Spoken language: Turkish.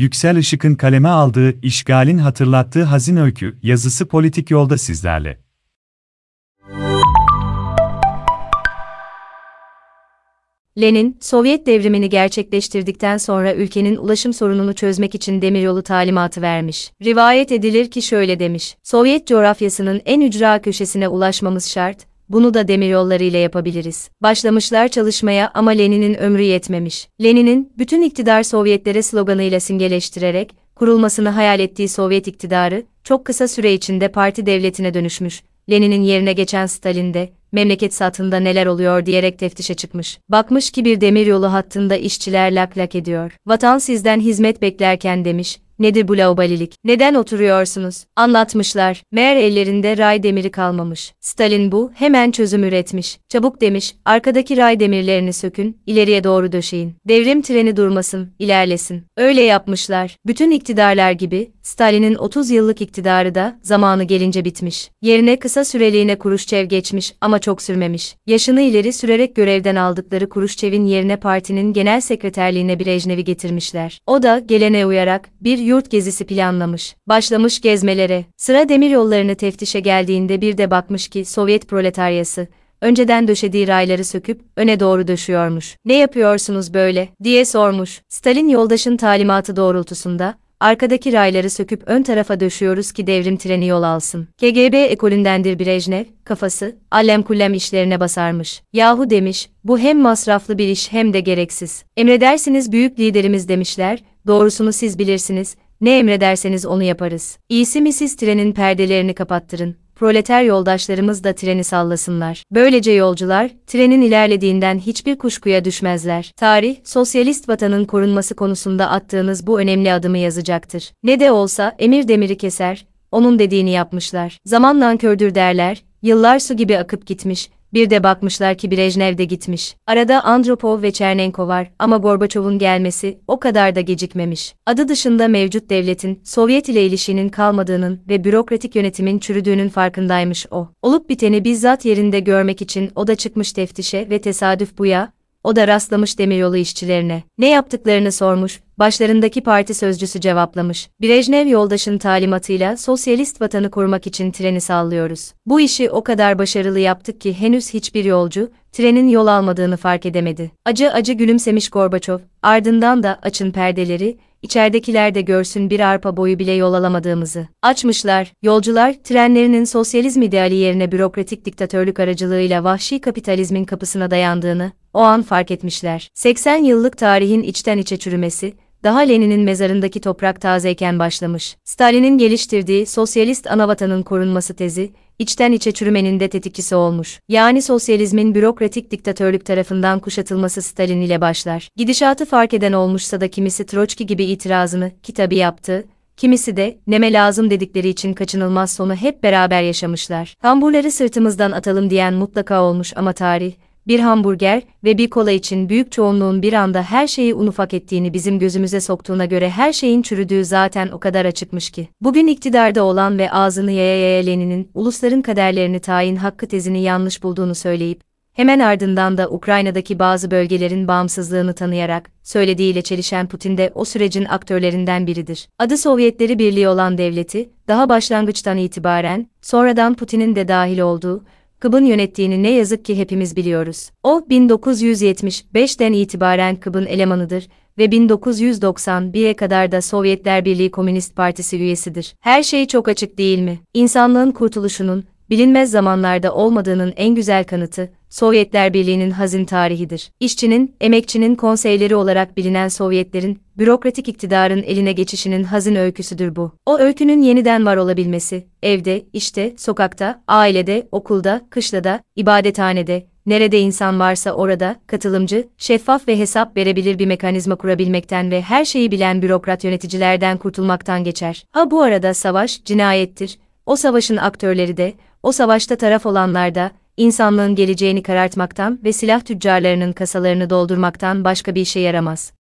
Yüksel Işık'ın kaleme aldığı işgalin hatırlattığı hazin öykü yazısı politik yolda sizlerle. Lenin, Sovyet devrimini gerçekleştirdikten sonra ülkenin ulaşım sorununu çözmek için demiryolu talimatı vermiş. Rivayet edilir ki şöyle demiş, Sovyet coğrafyasının en ücra köşesine ulaşmamız şart, bunu da demiryolları ile yapabiliriz. Başlamışlar çalışmaya ama Lenin'in ömrü yetmemiş. Lenin'in, bütün iktidar Sovyetlere sloganıyla simgeleştirerek, kurulmasını hayal ettiği Sovyet iktidarı, çok kısa süre içinde parti devletine dönüşmüş. Lenin'in yerine geçen Stalin de, memleket satında neler oluyor diyerek teftişe çıkmış. Bakmış ki bir demiryolu hattında işçiler lak lak ediyor. Vatan sizden hizmet beklerken demiş, nedir bu laubalilik, neden oturuyorsunuz? Anlatmışlar, meğer ellerinde ray demiri kalmamış. Stalin bu, hemen çözüm üretmiş. Çabuk demiş, arkadaki ray demirlerini sökün, ileriye doğru döşeyin. Devrim treni durmasın, ilerlesin. Öyle yapmışlar. Bütün iktidarlar gibi, Stalin'in 30 yıllık iktidarı da zamanı gelince bitmiş. Yerine kısa süreliğine Kuruşçev geçmiş ama çok sürmemiş. Yaşını ileri sürerek görevden aldıkları Kuruşçev'in yerine partinin genel sekreterliğine Brejnev'i getirmişler. O da gelene uyarak bir yurt gezisi planlamış. Başlamış gezmelere. Sıra demir yollarını teftişe geldiğinde bir de bakmış ki Sovyet proletaryası önceden döşediği rayları söküp öne doğru döşüyormuş. Ne yapıyorsunuz böyle diye sormuş. Stalin yoldaşın talimatı doğrultusunda arkadaki rayları söküp ön tarafa döşüyoruz ki devrim treni yol alsın. KGB ekolündendir Brejnev, kafası, allem kullem işlerine basarmış. Yahu demiş, bu hem masraflı bir iş hem de gereksiz. Emredersiniz büyük liderimiz demişler, doğrusunu siz bilirsiniz, ne emrederseniz onu yaparız. İyisi mi siz trenin perdelerini kapattırın, proleter yoldaşlarımız da treni sallasınlar. Böylece yolcular, trenin ilerlediğinden hiçbir kuşkuya düşmezler. Tarih, sosyalist vatanın korunması konusunda attığınız bu önemli adımı yazacaktır. Ne de olsa emir demiri keser, onun dediğini yapmışlar. Zaman nankördür derler, yıllar su gibi akıp gitmiş, bir de bakmışlar ki Brejnev de gitmiş. Arada Andropov ve Chernenko var ama Gorbaçov'un gelmesi o kadar da gecikmemiş. Adı dışında mevcut devletin Sovyet ile ilişkinin kalmadığının ve bürokratik yönetimin çürüdüğünün farkındaymış o. Olup biteni bizzat yerinde görmek için o da çıkmış teftişe ve tesadüf bu ya, o da rastlamış demiryolu işçilerine. Ne yaptıklarını sormuş, başlarındaki parti sözcüsü cevaplamış. Brejnev yoldaşın talimatıyla sosyalist vatanı korumak için treni sallıyoruz. Bu işi o kadar başarılı yaptık ki henüz hiçbir yolcu, trenin yol almadığını fark edemedi. Acı acı gülümsemiş Gorbaçov, ardından da açın perdeleri, içeridekiler de görsün bir arpa boyu bile yol alamadığımızı. Açmışlar, yolcular, trenlerinin sosyalizm ideali yerine bürokratik diktatörlük aracılığıyla vahşi kapitalizmin kapısına dayandığını, o an fark etmişler. 80 yıllık tarihin içten içe çürümesi, daha Lenin'in mezarındaki toprak tazeyken başlamış. Stalin'in geliştirdiği sosyalist anavatanın korunması tezi, içten içe çürümenin de tetikçisi olmuş. Yani sosyalizmin bürokratik diktatörlük tarafından kuşatılması Stalin ile başlar. Gidişatı fark eden olmuşsa da kimisi Troçki gibi itirazını, kitabı yaptı, kimisi de neme lazım dedikleri için kaçınılmaz sonu hep beraber yaşamışlar. Hamburları sırtımızdan atalım diyen mutlaka olmuş ama tarih, bir hamburger ve bir kola için büyük çoğunluğun bir anda her şeyi un ufak ettiğini bizim gözümüze soktuğuna göre her şeyin çürüdüğü zaten o kadar açıkmış ki. Bugün iktidarda olan ve ağzını yaya yaya Lenin'in ulusların kaderlerini tayin hakkı tezini yanlış bulduğunu söyleyip, hemen ardından da Ukrayna'daki bazı bölgelerin bağımsızlığını tanıyarak, söylediğiyle çelişen Putin de o sürecin aktörlerinden biridir. Adı Sovyetleri Birliği olan devleti, daha başlangıçtan itibaren, sonradan Putin'in de dahil olduğu, Kıb'ın yönettiğini ne yazık ki hepimiz biliyoruz. O 1975'ten itibaren Kıb'ın elemanıdır ve 1991'e kadar da Sovyetler Birliği Komünist Partisi üyesidir. Her şey çok açık değil mi? İnsanlığın kurtuluşunun bilinmez zamanlarda olmadığının en güzel kanıtı Sovyetler Birliği'nin hazin tarihidir. İşçinin, emekçinin konseyleri olarak bilinen Sovyetlerin, bürokratik iktidarın eline geçişinin hazin öyküsüdür bu. O öykünün yeniden var olabilmesi, evde, işte, sokakta, ailede, okulda, kışlada, ibadethanede, nerede insan varsa orada, katılımcı, şeffaf ve hesap verebilir bir mekanizma kurabilmekten ve her şeyi bilen bürokrat yöneticilerden kurtulmaktan geçer. Ha bu arada savaş, cinayettir. O savaşın aktörleri de, o savaşta taraf olanlar da, insanlığın geleceğini karartmaktan ve silah tüccarlarının kasalarını doldurmaktan başka bir işe yaramaz.